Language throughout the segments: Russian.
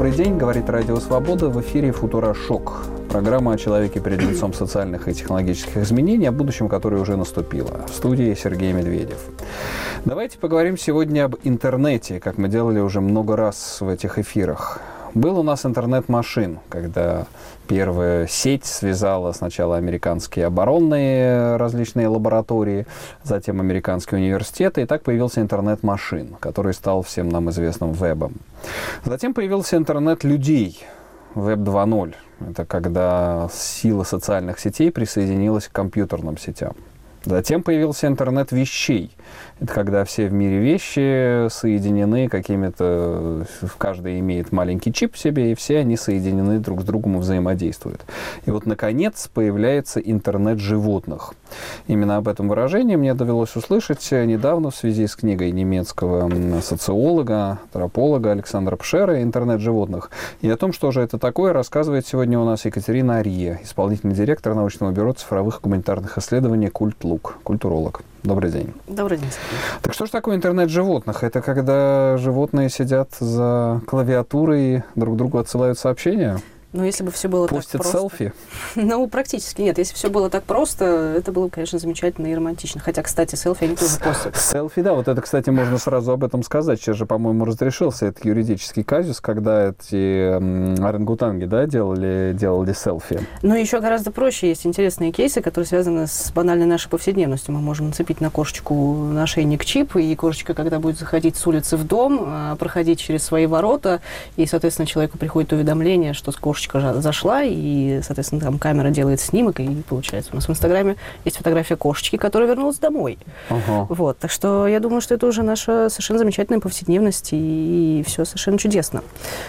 Добрый день, говорит Радио Свобода, в эфире «Футура Шок». Программа о человеке перед лицом социальных и технологических изменений, о будущем, которое уже наступило. В студии Сергей Медведев. Давайте поговорим сегодня об интернете, как мы делали уже много раз в этих эфирах. Был у нас интернет-машин, когда первая сеть связала сначала американские оборонные различные лаборатории, затем американские университеты, и так появился интернет-машин, который стал всем нам известным вебом. Затем появился интернет людей, веб 2.0. Это когда сила социальных сетей присоединилась к компьютерным сетям. Затем появился интернет вещей. Это когда все в мире вещи соединены какими-то... Каждый имеет маленький чип в себе, и все они соединены друг с другом и взаимодействуют. И вот, наконец, появляется интернет животных. Именно об этом выражении мне довелось услышать недавно в связи с книгой немецкого социолога, антрополога Александра Пшера «Интернет животных». И о том, что же это такое, рассказывает сегодня у нас Екатерина Арье, исполнительный директор научного бюро цифровых гуманитарных исследований «Культлук», культуролог. Добрый день. Добрый день. Так что же такое интернет животных? Это когда животные сидят за клавиатурой, друг другу отсылают сообщения? Ну, если бы все было Постят так просто... селфи? Ну, практически нет. Если все было так просто, это было бы, конечно, замечательно и романтично. Хотя, кстати, селфи они тоже постят. Селфи, да. Вот это, кстати, можно сразу об этом сказать. Сейчас же, по-моему, разрешился этот юридический казус, когда эти орангутанги, да, делали, делали селфи. Ну, еще гораздо проще. Есть интересные кейсы, которые связаны с банальной нашей повседневностью. Мы можем нацепить на кошечку на ошейник чип, и кошечка, когда будет заходить с улицы в дом, а, проходить через свои ворота, и, соответственно, человеку приходит уведомление, что с кошечкой кошечка зашла, и, соответственно, там камера делает снимок, и получается у нас в Инстаграме есть фотография кошечки, которая вернулась домой. Ага. Вот, так что я думаю, что это уже наша совершенно замечательная повседневность, и, все совершенно чудесно.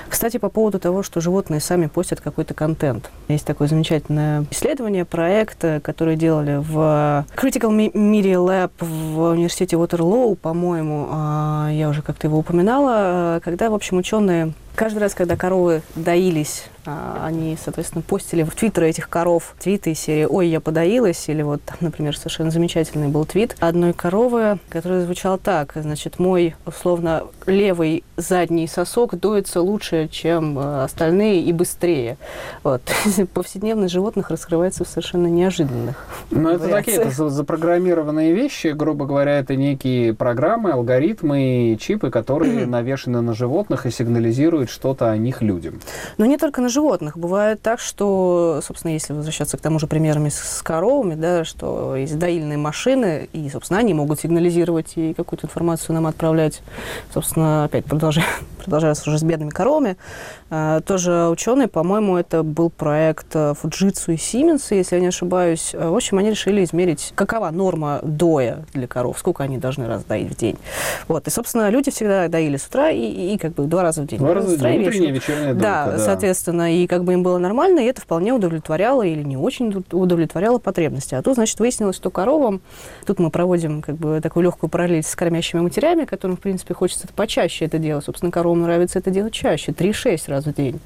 Кстати, по поводу того, что животные сами постят какой-то контент. Есть такое замечательное исследование, проект, который делали в Critical Media Lab в университете Waterloo, по-моему, а, я уже как-то его упоминала, когда, в общем, ученые Каждый раз, когда коровы доились, а, они, соответственно, постили в твиттеры этих коров твиты из серии «Ой, я подоилась», или вот, например, совершенно замечательный был твит одной коровы, который звучал так, значит, мой, условно, левый задний сосок доится лучше, чем а, остальные и быстрее. Вот. Повседневность животных раскрывается в совершенно неожиданных Ну, это такие это запрограммированные вещи, грубо говоря, это некие программы, алгоритмы, чипы, которые навешаны на животных и сигнализируют транслирует что-то о них людям. Но не только на животных. Бывает так, что, собственно, если возвращаться к тому же примерами с коровами, да, что есть доильные машины, и, собственно, они могут сигнализировать и какую-то информацию нам отправлять. Собственно, опять продолжая, продолжая уже с бедными коровами, тоже ученые, по-моему, это был проект э, Fujitsu и Siemens, если я не ошибаюсь. В общем, они решили измерить, какова норма доя для коров, сколько они должны раз доить в день. Вот. И, собственно, люди всегда доили с утра и, и, как бы два раза в день. Два раза в день, утренняя, вечерняя да, да, соответственно, и как бы им было нормально, и это вполне удовлетворяло или не очень удовлетворяло потребности. А тут, значит, выяснилось, что коровам, тут мы проводим как бы такую легкую параллель с кормящими матерями, которым, в принципе, хочется почаще это делать. Собственно, коровам нравится это делать чаще, 3-6 раз в день.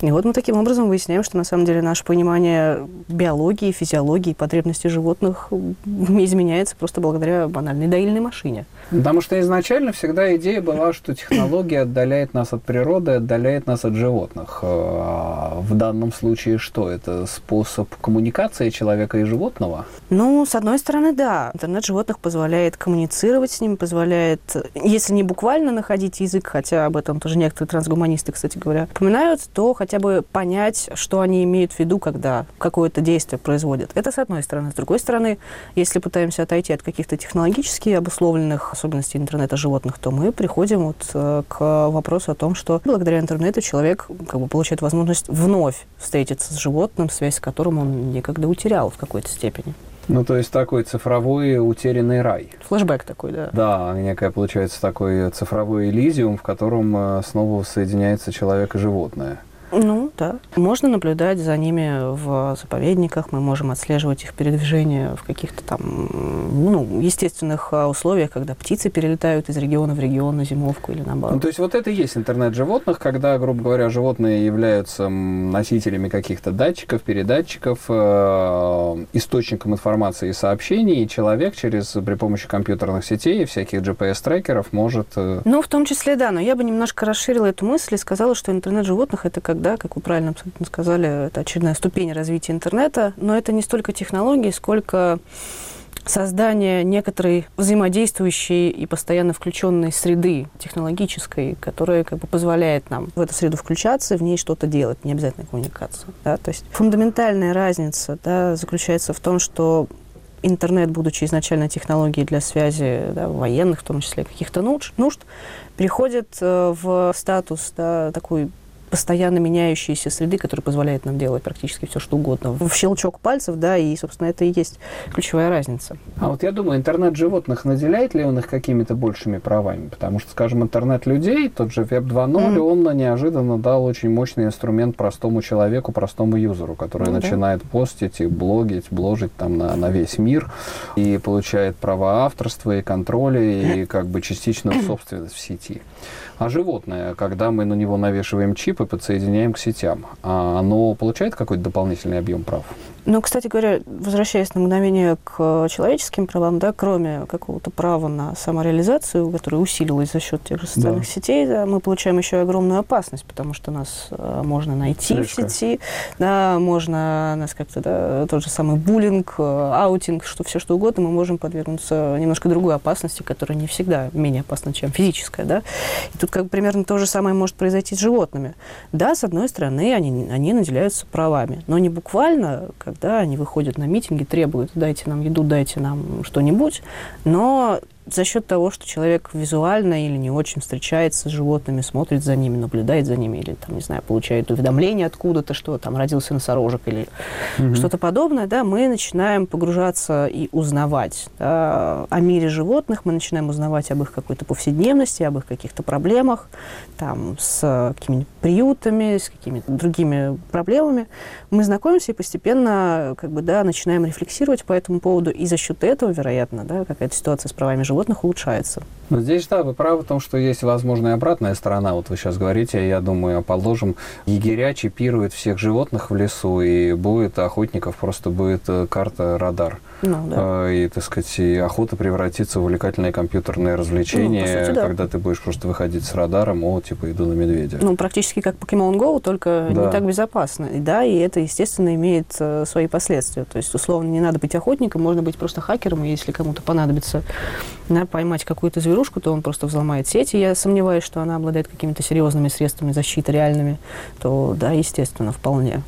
И вот мы таким образом выясняем, что на самом деле наше понимание биологии, физиологии, потребностей животных изменяется просто благодаря банальной доильной машине. Потому что изначально всегда идея была, что технология отдаляет нас от природы, отдаляет нас от животных. А в данном случае что? Это способ коммуникации человека и животного? Ну, с одной стороны, да. Интернет животных позволяет коммуницировать с ними, позволяет, если не буквально находить язык, хотя об этом тоже некоторые трансгуманисты, кстати говоря, упоминают, то хотя бы понять, что они имеют в виду, когда какое-то действие производят. Это с одной стороны. С другой стороны, если пытаемся отойти от каких-то технологически обусловленных особенностей интернета животных, то мы приходим вот э, к вопросу о том, что благодаря интернету человек как бы получает возможность вновь встретиться с животным, связь с которым он некогда утерял в какой-то степени. Ну, то есть такой цифровой утерянный рай. Флэшбэк такой, да. Да, некая получается такой цифровой элизиум, в котором э, снова соединяется человек и животное. Ну, да. Можно наблюдать за ними в заповедниках, мы можем отслеживать их передвижение в каких-то там, ну, естественных а, условиях, когда птицы перелетают из региона в регион на зимовку или наоборот. Ну, то есть вот это и есть интернет животных, когда, грубо говоря, животные являются носителями каких-то датчиков, передатчиков, э, источником информации и сообщений, и человек через при помощи компьютерных сетей и всяких GPS-трекеров может... Э, ну, в том числе, да, но я бы немножко расширила эту мысль и сказала, что интернет животных это когда, как вы правильно абсолютно сказали, это очередная ступень развития интернета, но это не столько технологии, сколько создание некоторой взаимодействующей и постоянно включенной среды технологической, которая как бы позволяет нам в эту среду включаться, в ней что-то делать, не обязательно коммуникацию. Да? То есть фундаментальная разница да, заключается в том, что интернет, будучи изначально технологией для связи да, военных, в том числе каких-то нужд, нужд переходит э, в статус да, такой постоянно меняющиеся среды, которые позволяют нам делать практически все, что угодно. В щелчок пальцев, да, и, собственно, это и есть ключевая разница. А вот я думаю, интернет животных наделяет ли он их какими-то большими правами? Потому что, скажем, интернет людей, тот же Web 2.0, mm. он неожиданно дал очень мощный инструмент простому человеку, простому юзеру, который ну, начинает да. постить и блогить, бложить там на, на весь мир и получает права авторства и контроля и как бы частичную собственность в сети. А животное, когда мы на него навешиваем чип подсоединяем к сетям, а оно получает какой-то дополнительный объем прав? Ну, кстати говоря, возвращаясь на мгновение к человеческим правам, да, кроме какого-то права на самореализацию, которое усилилось за счет тех же социальных да. сетей, да, мы получаем еще и огромную опасность, потому что нас э, можно найти Слишком. в сети, да, можно нас как-то, да, тот же самый буллинг, э, аутинг, что все что угодно, мы можем подвергнуться немножко другой опасности, которая не всегда менее опасна, чем физическая, да. И тут как бы примерно то же самое может произойти с животными. Да, с одной стороны, они, они наделяются правами, но не буквально, когда они выходят на митинги, требуют, дайте нам еду, дайте нам что-нибудь, но за счет того, что человек визуально или не очень встречается с животными, смотрит за ними, наблюдает за ними, или, там, не знаю, получает уведомление откуда-то, что там родился носорожек или угу. что-то подобное, да, мы начинаем погружаться и узнавать да, о мире животных, мы начинаем узнавать об их какой-то повседневности, об их каких-то проблемах, там, с какими-нибудь приютами, с какими-то другими проблемами. Мы знакомимся и постепенно, как бы, да, начинаем рефлексировать по этому поводу, и за счет этого, вероятно, да, какая-то ситуация с правами животных животных улучшается. Но здесь, да, вы правы в том, что есть, возможно, и обратная сторона. Вот вы сейчас говорите, я думаю, положим, егеря чипируют всех животных в лесу, и будет охотников, просто будет э, карта, радар. Ну, да. Э, и, так сказать, и охота превратится в увлекательное компьютерное развлечение, ну, сути, да. когда ты будешь просто выходить с радаром, о, типа, иду на медведя. Ну, практически как Pokemon Go, только да. не так безопасно. И, да, и это, естественно, имеет э, свои последствия. То есть, условно, не надо быть охотником, можно быть просто хакером, и если кому-то понадобится да, поймать какую-то зверушку, то он просто взломает сети. Я сомневаюсь, что она обладает какими-то серьезными средствами защиты реальными. То, да, естественно, вполне.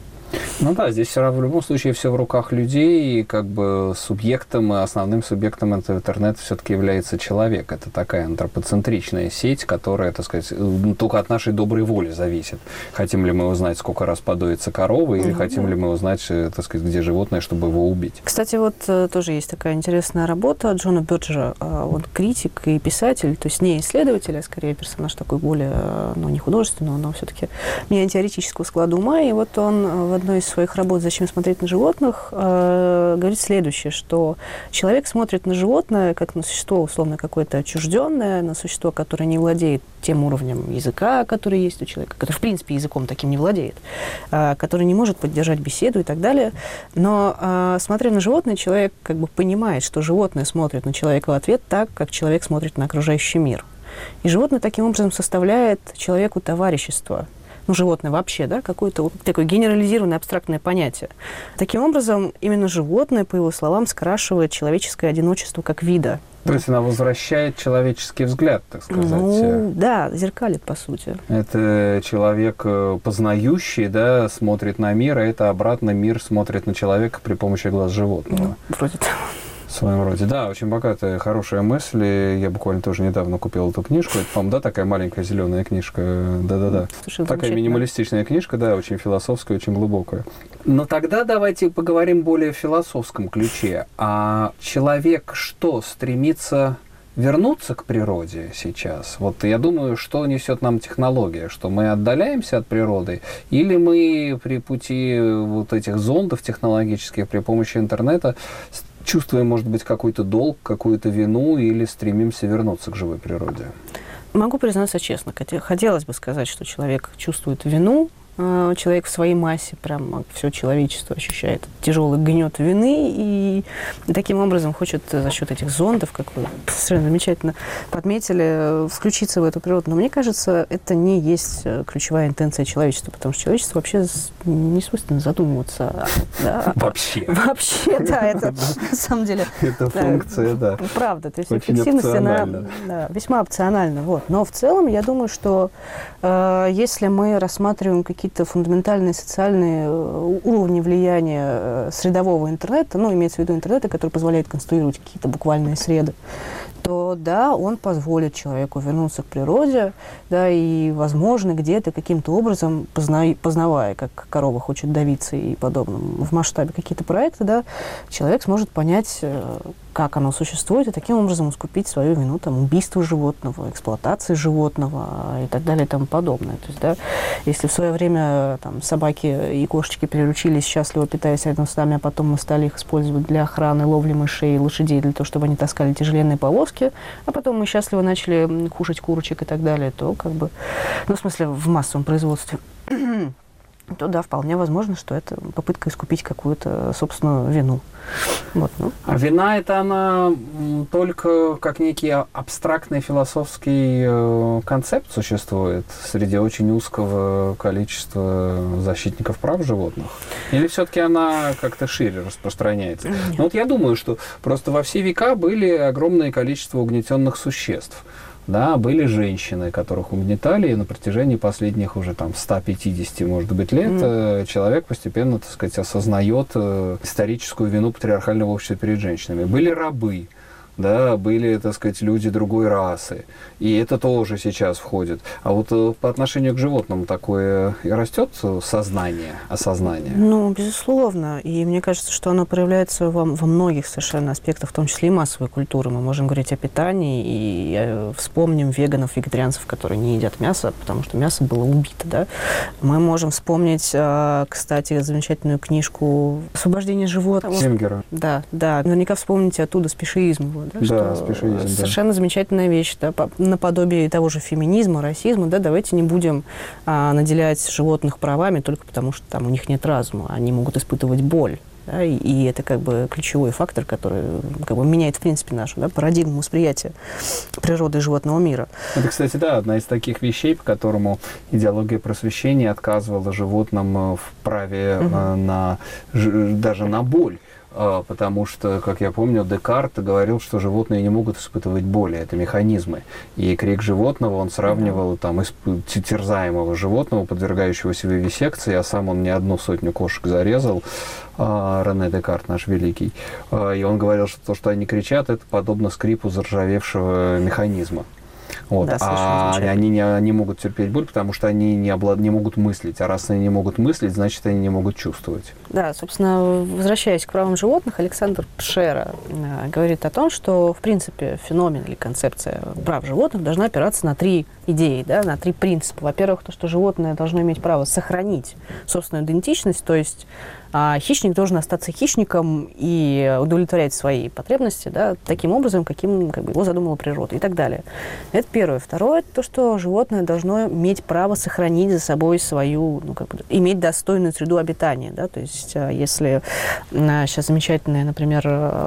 Ну да, здесь все равно в любом случае все в руках людей, и как бы субъектом, основным субъектом этого интернета все-таки является человек. Это такая антропоцентричная сеть, которая, так сказать, ну, только от нашей доброй воли зависит. Хотим ли мы узнать, сколько раз подуется корова, или угу. хотим ли мы узнать, э, так сказать, где животное, чтобы его убить. Кстати, вот э, тоже есть такая интересная работа Джона Бёрджера. А, он критик и писатель, то есть не исследователь, а скорее персонаж такой более, э, ну, не художественного, но все-таки не теоретического склада ума. И вот он в одной из своих работ «Зачем смотреть на животных» э, говорит следующее, что человек смотрит на животное как на существо условно какое-то отчужденное, на существо, которое не владеет тем уровнем языка, который есть у человека, который, в принципе, языком таким не владеет, э, который не может поддержать беседу и так далее. Но, э, смотря на животное, человек как бы понимает, что животное смотрит на человека в ответ так, как человек смотрит на окружающий мир. И животное таким образом составляет человеку товарищество, ну, животное вообще, да, какое-то вот такое генерализированное абстрактное понятие. Таким образом, именно животное, по его словам, скрашивает человеческое одиночество как вида. То есть она возвращает человеческий взгляд, так сказать. Ну, да, зеркалит, по сути. Это человек э, познающий, да, смотрит на мир, а это обратно мир смотрит на человека при помощи глаз животного. Ну, вроде того. В своем роде. Да, очень богатая, хорошая мысль. Я буквально тоже недавно купил эту книжку. Это, по-моему, да, такая маленькая зеленая книжка. Да-да-да. Такая минималистичная книжка, да, очень философская, очень глубокая. Но тогда давайте поговорим более в философском ключе. А человек что, стремится вернуться к природе сейчас? Вот я думаю, что несет нам технология, что мы отдаляемся от природы, или мы при пути вот этих зондов технологических при помощи интернета чувствуем, может быть, какой-то долг, какую-то вину, или стремимся вернуться к живой природе? Могу признаться честно, хотелось бы сказать, что человек чувствует вину человек в своей массе, прям все человечество ощущает тяжелый гнет вины и таким образом хочет за счет этих зондов, как вы совершенно замечательно подметили, включиться в эту природу. Но мне кажется, это не есть э, ключевая интенция человечества, потому что человечество вообще не свойственно задумываться. Да? Вообще. Вообще, да, это на самом деле... Это функция, да. Правда, то есть эффективность, она весьма опциональна. Вот. Но в целом, я думаю, что э, если мы рассматриваем какие какие-то фундаментальные социальные э, уровни влияния э, средового интернета, ну, имеется в виду интернета, который позволяет конструировать какие-то буквальные среды, то да, он позволит человеку вернуться к природе, да, и, возможно, где-то каким-то образом, позна... познавая, как корова хочет давиться и подобным, в масштабе какие-то проекты, да, человек сможет понять, э, как оно существует, и таким образом искупить свою вину там, убийства животного, эксплуатации животного и так далее и тому подобное. То есть, да, если в свое время там, собаки и кошечки приручились, счастливо питаясь рядом с нами, а потом мы стали их использовать для охраны, ловли мышей и лошадей, для того, чтобы они таскали тяжеленные повозки, а потом мы счастливо начали кушать курочек и так далее, то как бы, ну, в смысле, в массовом производстве то да, вполне возможно, что это попытка искупить какую-то собственную вину. Вот, ну. А вина это она только как некий абстрактный философский э, концепт существует среди очень узкого количества защитников прав животных? Или все-таки она как-то шире распространяется? Ну вот я думаю, что просто во все века были огромное количество угнетенных существ да, были женщины, которых угнетали, и на протяжении последних уже там 150, может быть, лет mm. человек постепенно, так сказать, осознает э, историческую вину патриархального общества перед женщинами. Были рабы, да, были, так сказать, люди другой расы. И это тоже сейчас входит. А вот э, по отношению к животным такое и растет сознание, осознание? Ну, безусловно. И мне кажется, что оно проявляется во, во многих совершенно аспектах, в том числе и массовой культуры. Мы можем говорить о питании и э, вспомним веганов, вегетарианцев, которые не едят мясо, потому что мясо было убито, да. Мы можем вспомнить, э, кстати, замечательную книжку «Освобождение животных». Сингера. Да, да. Наверняка вспомните оттуда спешиизм да, да что совершенно да. замечательная вещь, да, наподобие того же феминизма, расизма, да, давайте не будем а, наделять животных правами только потому, что там у них нет разума, они могут испытывать боль. Да, и, и это как бы ключевой фактор, который как бы меняет, в принципе, нашу да, парадигму восприятия природы животного мира. Это, кстати, да, одна из таких вещей, по которому идеология просвещения отказывала животным э, в праве угу. на, даже на боль. А, потому что, как я помню, Декарт говорил, что животные не могут испытывать боли, это механизмы. И крик животного он сравнивал там исп- терзаемого животного, подвергающегося вивисекции, а сам он не одну сотню кошек зарезал, а, Рене Декарт наш великий. А, и он говорил, что то, что они кричат, это подобно скрипу заржавевшего механизма. Вот. Да, а они не, не могут терпеть боль, потому что они не, облад... не могут мыслить. А раз они не могут мыслить, значит, они не могут чувствовать. Да, собственно, возвращаясь к правам животных, Александр Пшера э, говорит о том, что, в принципе, феномен или концепция прав животных должна опираться на три идеи, да, на три принципа. Во-первых, то, что животное должно иметь право сохранить собственную идентичность, то есть а хищник должен остаться хищником и удовлетворять свои потребности да, таким образом, каким как бы, его задумала природа и так далее. Это первое. Второе, то, что животное должно иметь право сохранить за собой свою, ну, как бы, иметь достойную среду обитания. Да? То есть а, если сейчас замечательные, например,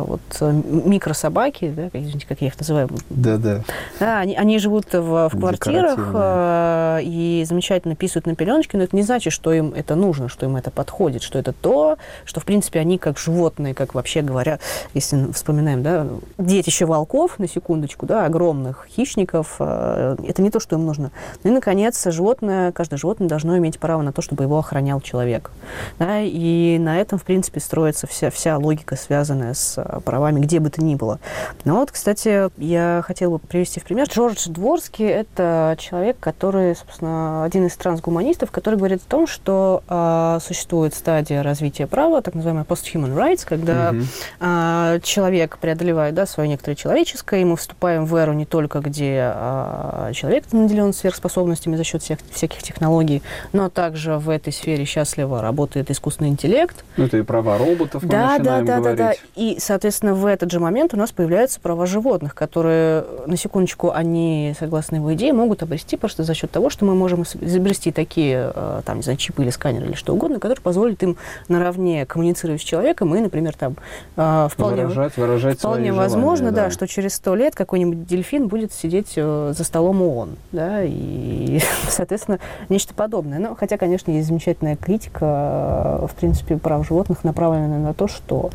вот микрособаки, да, извините, как я их называю? Да, да. Да, они, они живут в, в квартирах э, и замечательно писают на пеленочке, но это не значит, что им это нужно, что им это подходит, что это то, что, в принципе, они как животные, как вообще говоря, если вспоминаем, да, детище волков, на секундочку, да, огромных хищников, э, это не то, что им нужно. Ну и, наконец, животное, каждое животное должно иметь право на то, чтобы его охранял человек. Да, и на этом, в принципе, строится вся, вся логика, связанная с э, правами, где бы то ни было. Но вот, кстати, я хотела бы привести в пример. Джордж Дворский – это человек, который, собственно, один из трансгуманистов, который говорит о том, что э, существует стадия развития права, так называемая post-human rights, когда угу. а, человек преодолевает да, свое некоторое человеческое, и мы вступаем в эру не только, где а, человек наделен сверхспособностями за счет всех, всяких технологий, но также в этой сфере счастливо работает искусственный интеллект. Ну, это и права роботов мы да, да, да, говорить. да, да. И, соответственно, в этот же момент у нас появляются права животных, которые, на секундочку, они, согласно его идее, могут обрести просто за счет того, что мы можем изобрести такие, а, там, не знаю, чипы или сканеры или что угодно, которые позволят им наравне коммуницировать с человеком и, например, там а, вполне, выражать, выражать вполне возможно, желания, да, что через сто лет какой-нибудь дельфин будет сидеть э, за столом ООН, да, и, соответственно, нечто подобное. Но, хотя, конечно, есть замечательная критика, э, в принципе, прав животных, направленная на то, что,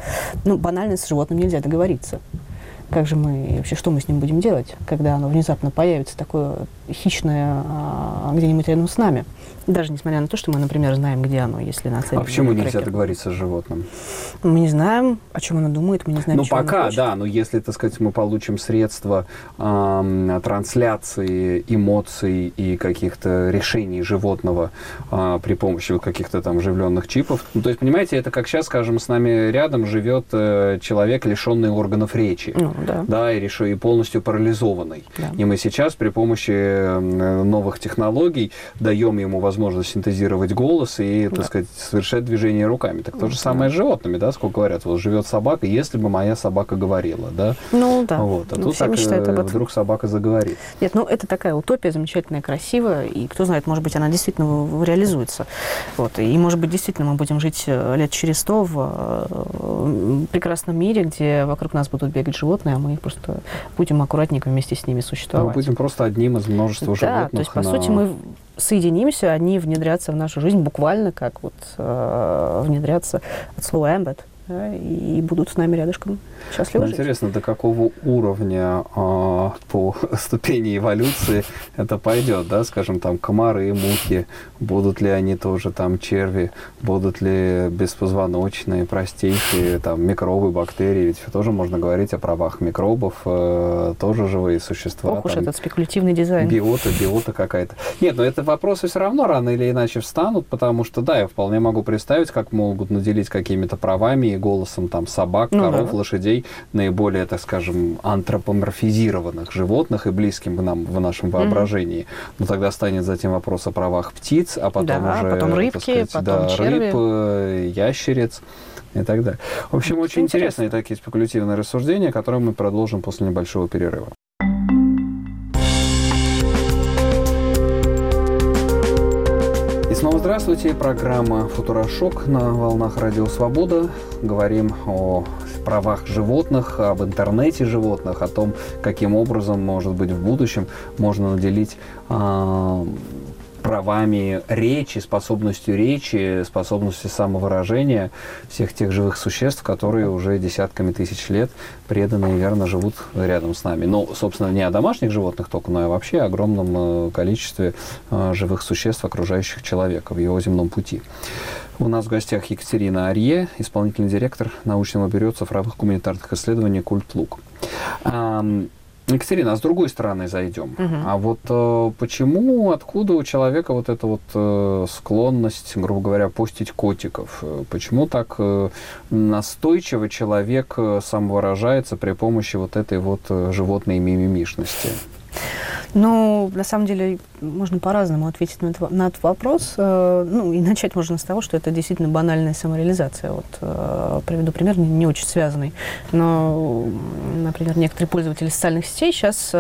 ну, банально с животным нельзя договориться как же мы, вообще, что мы с ним будем делать, когда оно внезапно появится такое хищное а, где-нибудь рядом с нами. Даже несмотря на то, что мы, например, знаем, где оно, если нацелено. А почему нельзя договориться с животным? Мы не знаем, о чем оно думает, мы не знаем, Ну, пока, да, но если, так сказать, мы получим средства э, трансляции эмоций и каких-то решений животного э, при помощи каких-то там оживленных чипов, ну, то есть, понимаете, это как сейчас, скажем, с нами рядом живет э, человек, лишенный органов речи, ну, да. да, и, реши, и полностью парализованный. Да. И мы сейчас при помощи новых технологий даем ему возможность синтезировать голос и, да. так сказать, совершать движение руками. Так то же самое с животными, да, сколько говорят, вот живет собака, если бы моя собака говорила, да? Ну да. Вот. А ну, тут так мечтают об этом. вдруг собака заговорит. Нет, ну это такая утопия замечательная, красивая, и кто знает, может быть, она действительно реализуется. Вот. И, может быть, действительно мы будем жить э, лет через сто в э, прекрасном мире, где вокруг нас будут бегать животные, а мы просто будем аккуратненько вместе с ними существовать. Мы будем просто одним из множества да, животных. Да, то есть, по на... сути, мы соединимся, они внедрятся в нашу жизнь буквально как вот э, внедрятся от слова embed да, и будут с нами рядышком счастливо ну, Интересно, до какого уровня э, по ступени эволюции это пойдет, да, скажем, там комары, мухи, будут ли они тоже там черви, будут ли беспозвоночные, простейшие там микробы, бактерии, ведь тоже можно говорить о правах микробов, э, тоже живые существа. Ох уж этот спекулятивный дизайн. Биота, биота какая-то. Нет, но это вопросы все равно рано или иначе встанут, потому что, да, я вполне могу представить, как могут наделить какими-то правами голосом там собак, ну, коров, да. лошадей, наиболее, так скажем, антропоморфизированных животных и близким к нам в нашем воображении. Mm-hmm. Но тогда станет затем вопрос о правах птиц, а потом да, уже, потом рыбки, сказать, потом да, черви. рыб, э, ящериц и так далее. В общем, Это очень интересно. интересные такие спекулятивные рассуждения, которые мы продолжим после небольшого перерыва. Снова здравствуйте. Программа «Футурошок» на волнах Радио Свобода. Говорим о правах животных, об интернете животных, о том, каким образом, может быть, в будущем можно наделить э, правами речи, способностью речи, способностью самовыражения всех тех живых существ, которые уже десятками тысяч лет преданно и верно живут рядом с нами. Ну, собственно, не о домашних животных только, но и вообще о огромном э, количестве э, живых существ, окружающих человека в его земном пути. У нас в гостях Екатерина Арье, исполнительный директор научного бюро цифровых гуманитарных исследований «Культлук». Екатерина, а с другой стороны зайдем. Угу. А вот э, почему, откуда у человека вот эта вот э, склонность, грубо говоря, постить котиков? Э, почему так э, настойчиво человек э, самовыражается при помощи вот этой вот э, животной мимимишности? Ну, на самом деле, можно по-разному ответить на, этот, на этот вопрос. Э, ну, и начать можно с того, что это действительно банальная самореализация. Вот э, приведу пример, не, не очень связанный. Но, например, некоторые пользователи социальных сетей сейчас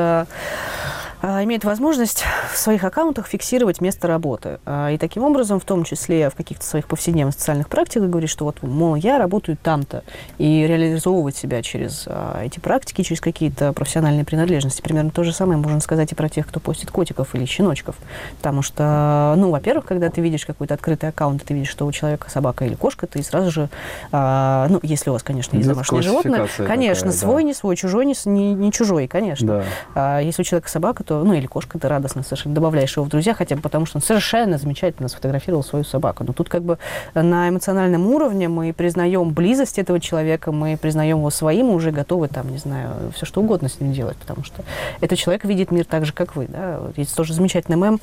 а, имеет возможность в своих аккаунтах фиксировать место работы. А, и таким образом, в том числе в каких-то своих повседневных социальных практиках, говорить, что вот, мол, я работаю там-то, и реализовывать себя через а, эти практики, через какие-то профессиональные принадлежности. Примерно то же самое можно сказать и про тех, кто постит котиков или щеночков. Потому что, ну, во-первых, когда ты видишь какой-то открытый аккаунт, ты видишь, что у человека собака или кошка, ты сразу же, ну, если у вас, конечно, есть домашнее животное, конечно, такая, свой, да. не свой, чужой, не, не, не чужой, конечно. Да. если у человека собака, что, ну, или кошка, ты радостно совершенно добавляешь его в друзья, хотя бы потому, что он совершенно замечательно сфотографировал свою собаку. Но тут как бы на эмоциональном уровне мы признаем близость этого человека, мы признаем его своим, и уже готовы там, не знаю, все что угодно с ним делать, потому что этот человек видит мир так же, как вы, да. Есть тоже замечательный мем,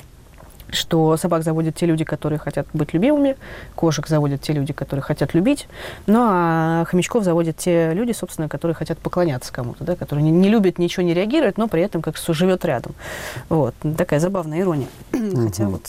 что собак заводят те люди, которые хотят быть любимыми, кошек заводят те люди, которые хотят любить, ну а хомячков заводят те люди, собственно, которые хотят поклоняться кому-то, да, которые не, не любят, ничего не реагируют, но при этом как живет рядом. Вот. Такая забавная ирония. Хотя вот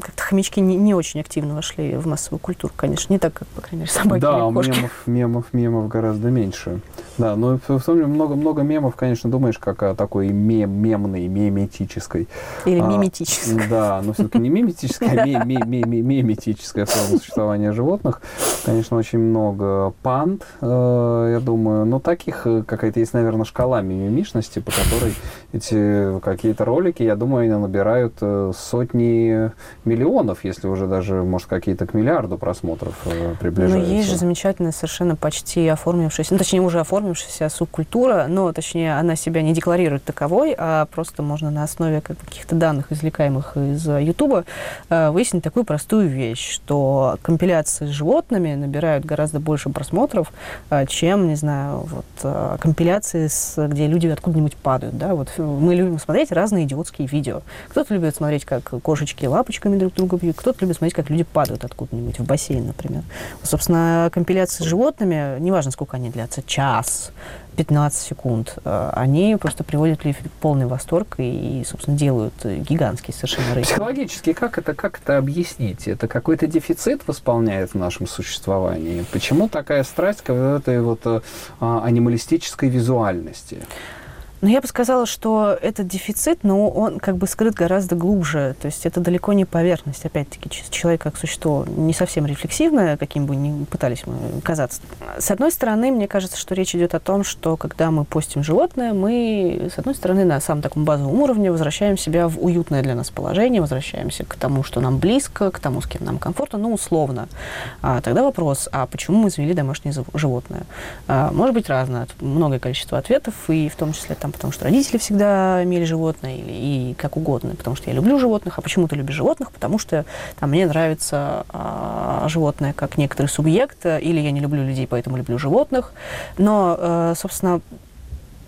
как-то хомячки не, не очень активно вошли в массовую культуру, конечно, не так, как, по крайней мере, собаки да, или кошки. мемов, мемов, мемов гораздо меньше. Да, но в том много-много мемов, конечно, думаешь, как о такой мем, мемной, меметической. Или а. Да, но все-таки не миметической, а меметическая форма существования животных. Конечно, очень много панд, э, я думаю, но таких э, какая-то есть, наверное, шкала мимимишности, по которой эти какие-то ролики, я думаю, они набирают э, сотни миллионов, если уже даже, может, какие-то к миллиарду просмотров э, приближаются. Но есть же замечательная, совершенно почти оформившаяся, ну, точнее, уже оформившаяся субкультура, но, точнее, она себя не декларирует таковой, а просто можно на основе каких-то данных, извлекаемых из Ютуба, э, выяснить такую простую вещь, что компиляции с животными набирают гораздо больше просмотров, э, чем, не знаю, вот, э, компиляции, с, где люди откуда-нибудь падают, да, вот мы любим смотреть разные идиотские видео. Кто-то любит смотреть, как кошечки лапочками друг друга бьют. Кто-то любит смотреть, как люди падают откуда-нибудь в бассейн, например. Собственно, компиляции с животными, неважно, сколько они длятся, час, 15 секунд, э, они просто приводят людей в полный восторг и, собственно, делают гигантские совершенно рейтинг. Психологически как это, как это объяснить? Это какой-то дефицит восполняет в нашем существовании? Почему такая страсть к этой вот э, а, анималистической визуальности? Но я бы сказала, что этот дефицит, но он как бы скрыт гораздо глубже. То есть это далеко не поверхность. Опять-таки, человек как существо не совсем рефлексивное, каким бы ни пытались мы казаться. С одной стороны, мне кажется, что речь идет о том, что когда мы постим животное, мы, с одной стороны, на самом таком базовом уровне возвращаем себя в уютное для нас положение, возвращаемся к тому, что нам близко, к тому, с кем нам комфортно, ну, условно. А тогда вопрос, а почему мы завели домашнее животное? А, может быть разное, многое количество ответов, и в том числе там потому что родители всегда имели животное, или и как угодно, потому что я люблю животных, а почему ты любишь животных? Потому что там, мне нравится а, животное как некоторый субъект, или я не люблю людей, поэтому люблю животных. Но, а, собственно,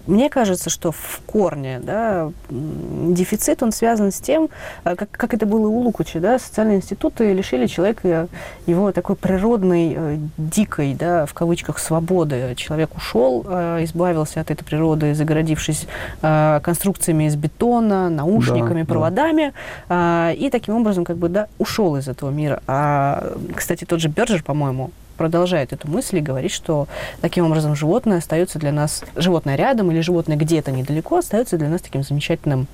мне кажется, что в корне да, дефицит, он связан с тем, э, как, как это было у Лукуча, да, социальные институты лишили человека его такой природной, э, дикой, да, в кавычках, свободы. Человек ушел, э, избавился от этой природы, загородившись конструкциями из бетона, наушниками, да, проводами, да. и таким образом как бы, да, ушел из этого мира. А, кстати, тот же Берджер, по-моему, продолжает эту мысль и говорит, что таким образом животное остается для нас, животное рядом или животное где-то недалеко остается для нас таким замечательным,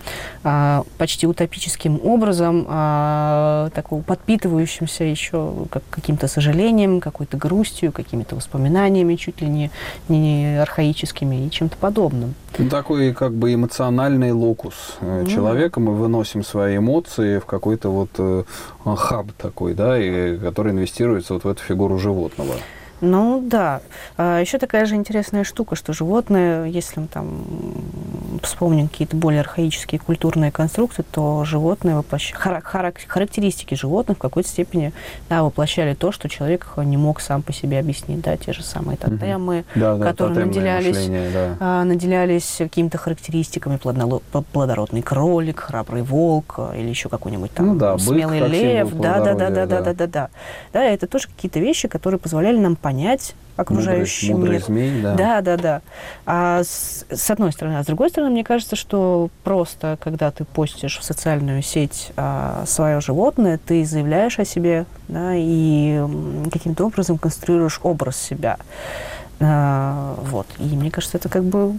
а, почти утопическим образом, а, такого подпитывающимся еще как, каким-то сожалением, какой-то грустью, какими-то воспоминаниями чуть ли не, не архаическими и чем-то подобным. Ну, такой как бы эмоциональный локус mm. человека. Мы выносим свои эмоции в какой-то вот э, хаб такой, да, и, который инвестируется вот в эту фигуру животного. volto na. Ну да. А еще такая же интересная штука, что животные, если мы там вспомним какие-то более архаические культурные конструкции, то животные воплощ... характеристики животных в какой-то степени да, воплощали то, что человек не мог сам по себе объяснить. Да, те же самые тотемы, да, да, которые наделялись, мышление, да. а, наделялись какими-то характеристиками, плодородный кролик, храбрый волк а, или еще какой-нибудь там ну, да, смелый бык, лев. Да, да, да, да, да, да, да, да. Да, это тоже какие-то вещи, которые позволяли нам понять понять окружающий мудрый, мир. Мудрый змей, да. Да, да, да. А с, с одной стороны. А с другой стороны, мне кажется, что просто, когда ты постишь в социальную сеть а, свое животное, ты заявляешь о себе, да, и каким-то образом конструируешь образ себя. А, вот. И мне кажется, это как бы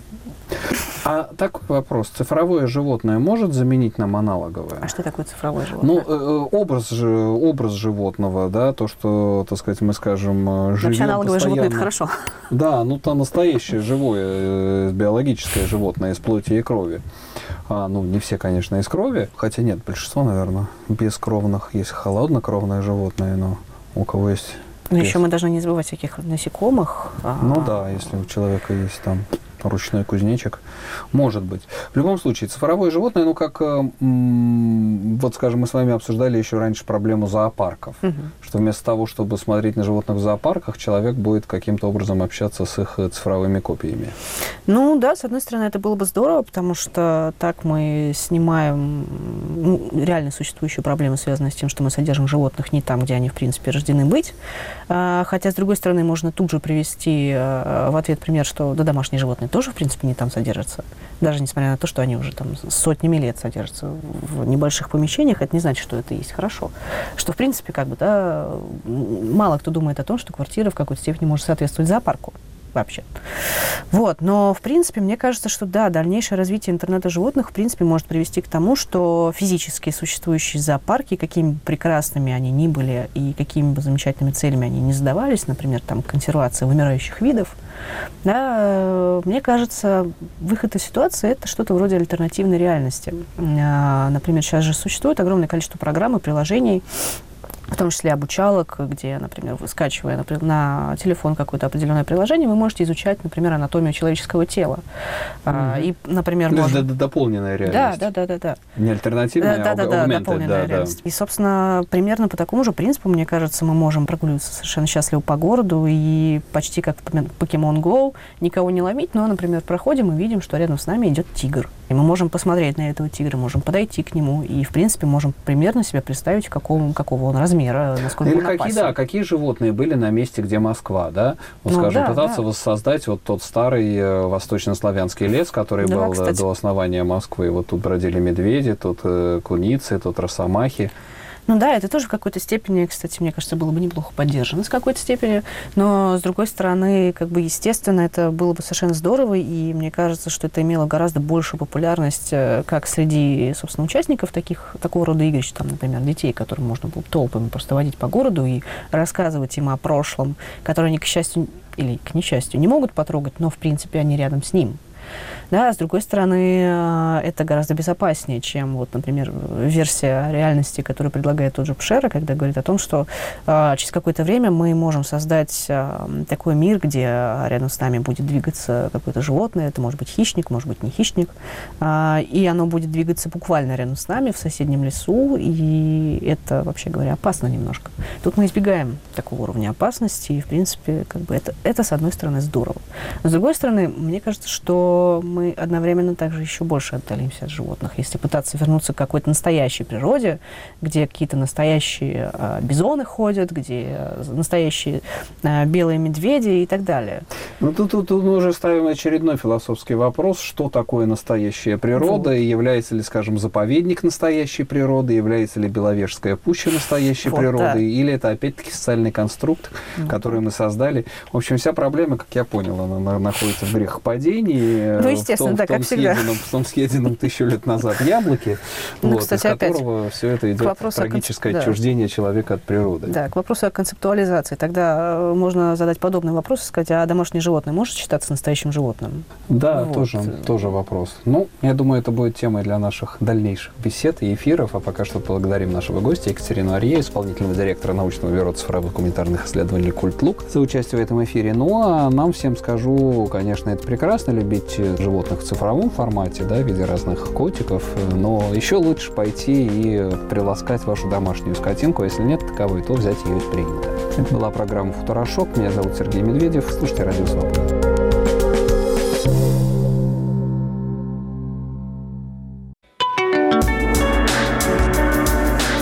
а такой вопрос. Цифровое животное может заменить нам аналоговое? А что такое цифровое животное? Ну, э, образ, же, образ животного, да, то, что, так сказать, мы скажем, э, живем Вообще аналоговое постоянно. животное – это хорошо. Да, ну, то настоящее живое, э, биологическое животное из плоти и крови. А, ну, не все, конечно, из крови, хотя нет, большинство, наверное, бескровных. Есть холоднокровное животное, но у кого есть но еще мы должны не забывать всяких насекомых. А ну да, если у человека есть там ручной кузнечик. Может быть. В любом случае, цифровое животное, ну, как э, вот, скажем, мы с вами обсуждали еще раньше проблему зоопарков, угу. что вместо того, чтобы смотреть на животных в зоопарках, человек будет каким-то образом общаться с их цифровыми копиями. Ну да, с одной стороны, это было бы здорово, потому что так мы снимаем ну, реально существующую проблему, связанную с тем, что мы содержим животных не там, где они, в принципе, рождены быть. А, хотя, с другой стороны, можно тут же привести а, в ответ пример, что да, домашние животные тоже, в принципе, не там содержатся. Даже несмотря на то, что они уже там сотнями лет содержатся в небольших помещениях, это не значит, что это есть хорошо. Что, в принципе, как бы, да, мало кто думает о том, что квартира в какой-то степени может соответствовать зоопарку вообще. Вот, но, в принципе, мне кажется, что да, дальнейшее развитие интернета животных, в принципе, может привести к тому, что физически существующие зоопарки, какими бы прекрасными они ни были и какими бы замечательными целями они не задавались, например, там, консервация вымирающих видов, да, э, мне кажется, выход из ситуации – это что-то вроде альтернативной реальности. А, например, сейчас же существует огромное количество программ и приложений, в том числе обучалок, где, например, вы скачивая например, на телефон какое-то определенное приложение, вы можете изучать, например, анатомию человеческого тела. Mm-hmm. И, например, То может... это дополненная реальность. Да, да, да, да, да. Не альтернативная, да, а да, да, дополненная да, реальность. Да. И, собственно, примерно по такому же принципу, мне кажется, мы можем прогуливаться совершенно счастливо по городу и почти как в Pokemon Go никого не ловить, но, например, проходим и видим, что рядом с нами идет тигр. И мы можем посмотреть на этого тигра, можем подойти к нему и, в принципе, можем примерно себе представить, какого, какого он размера, насколько Или он какие, да, какие животные были на месте, где Москва, да? Вот, ну, скажем, да, пытаться да. воссоздать вот тот старый э, восточнославянский лес, который да, был э, кстати. до основания Москвы. Вот тут бродили медведи, тут э, куницы, тут росомахи. Ну да, это тоже в какой-то степени, кстати, мне кажется, было бы неплохо поддержано с какой-то степени, но с другой стороны, как бы естественно, это было бы совершенно здорово, и мне кажется, что это имело гораздо большую популярность э, как среди, собственно, участников таких, такого рода игрищ, там, например, детей, которым можно было толпами просто водить по городу и рассказывать им о прошлом, которое они, к счастью, или к несчастью, не могут потрогать, но, в принципе, они рядом с ним. Да, с другой стороны, э, это гораздо безопаснее, чем, вот, например, версия реальности, которую предлагает тот же Пшера, когда говорит о том, что э, через какое-то время мы можем создать э, такой мир, где рядом с нами будет двигаться какое-то животное, это может быть хищник, может быть не хищник, э, и оно будет двигаться буквально рядом с нами в соседнем лесу, и это, вообще говоря, опасно немножко. Тут мы избегаем такого уровня опасности, и, в принципе, как бы это, это, с одной стороны, здорово. С другой стороны, мне кажется, что мы мы одновременно также еще больше отдалимся от животных. Если пытаться вернуться к какой-то настоящей природе, где какие-то настоящие э, бизоны ходят, где э, настоящие э, белые медведи и так далее. Ну, тут, тут, тут мы уже ставим очередной философский вопрос, что такое настоящая природа, вот. и является ли, скажем, заповедник настоящей природы, является ли Беловежская пуща настоящей вот, природой, да. или это опять-таки социальный конструкт, mm который мы создали. В общем, вся проблема, как я понял, она находится в грехопадении. Ну, естественно, да, как всегда. Съеденном, в том съеденном тысячу лет назад яблоке, ну, вот, кстати, из которого все это идет трагическое концеп... отчуждение да. человека от природы. Да, к вопросу о концептуализации. Тогда э, можно задать подобный вопрос и сказать, а домашнее животное может считаться настоящим животным? Да, вот. тоже, тоже вопрос. Ну, я думаю, это будет темой для наших дальнейших бесед и эфиров, а пока что благодарим нашего гостя Екатерину Арье, исполнительного директора научного бюро цифровых гуманитарных исследований «Культлук» за участие в этом эфире. Ну, а нам всем скажу, конечно, это прекрасно любить животных в цифровом формате, да, в виде разных котиков, но еще лучше пойти и приласкать вашу домашнюю скотинку, а если нет таковой, то взять ее из приюта. Это была программа «Футурошок». Меня зовут Сергей Медведев. Слушайте «Радио Свобода».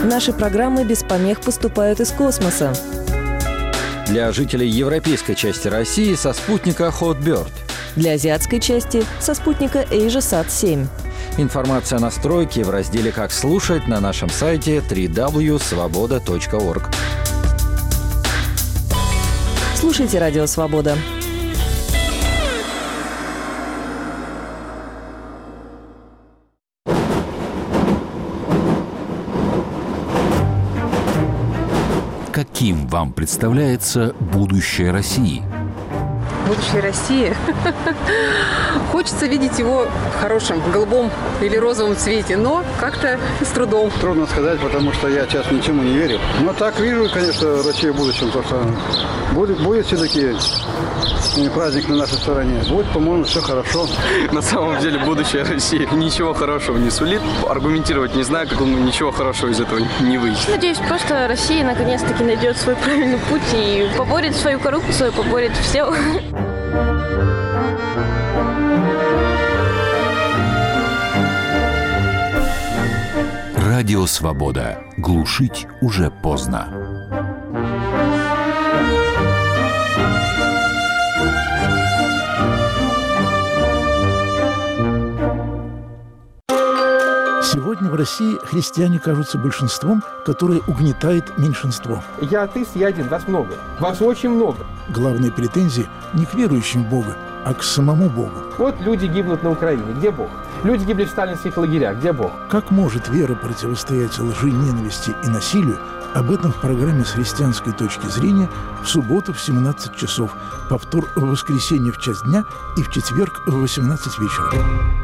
Наши программы без помех поступают из космоса. Для жителей европейской части России со спутника Hotbird – для азиатской части со спутника AsiaSat-7. Информация о настройке в разделе «Как слушать» на нашем сайте www.svoboda.org. Слушайте «Радио Свобода». Каким вам представляется будущее России – будущей России. Хочется видеть его в хорошем, голубом или розовом цвете, но как-то с трудом. Трудно сказать, потому что я сейчас ничему не верю. Но так вижу, конечно, Россия в будущем. То, что будет, будет все-таки праздник на нашей стороне. Будет, по-моему, все хорошо. На самом деле будущее России ничего хорошего не сулит. Аргументировать не знаю, как он ничего хорошего из этого не выйдет. Надеюсь, просто Россия наконец-таки найдет свой правильный путь и поборет свою коррупцию, поборет все. Радио «Свобода». Глушить уже поздно. Сегодня в России христиане кажутся большинством, которое угнетает меньшинство. Я атеист, я один, вас много. Вас очень много. Главные претензии не к верующим в Бога, а к самому Богу. Вот люди гибнут на Украине. Где Бог? Люди гибли в сталинских лагерях. Где Бог? Как может вера противостоять лжи, ненависти и насилию? Об этом в программе с христианской точки зрения в субботу в 17 часов, повтор в воскресенье в час дня и в четверг в 18 вечера.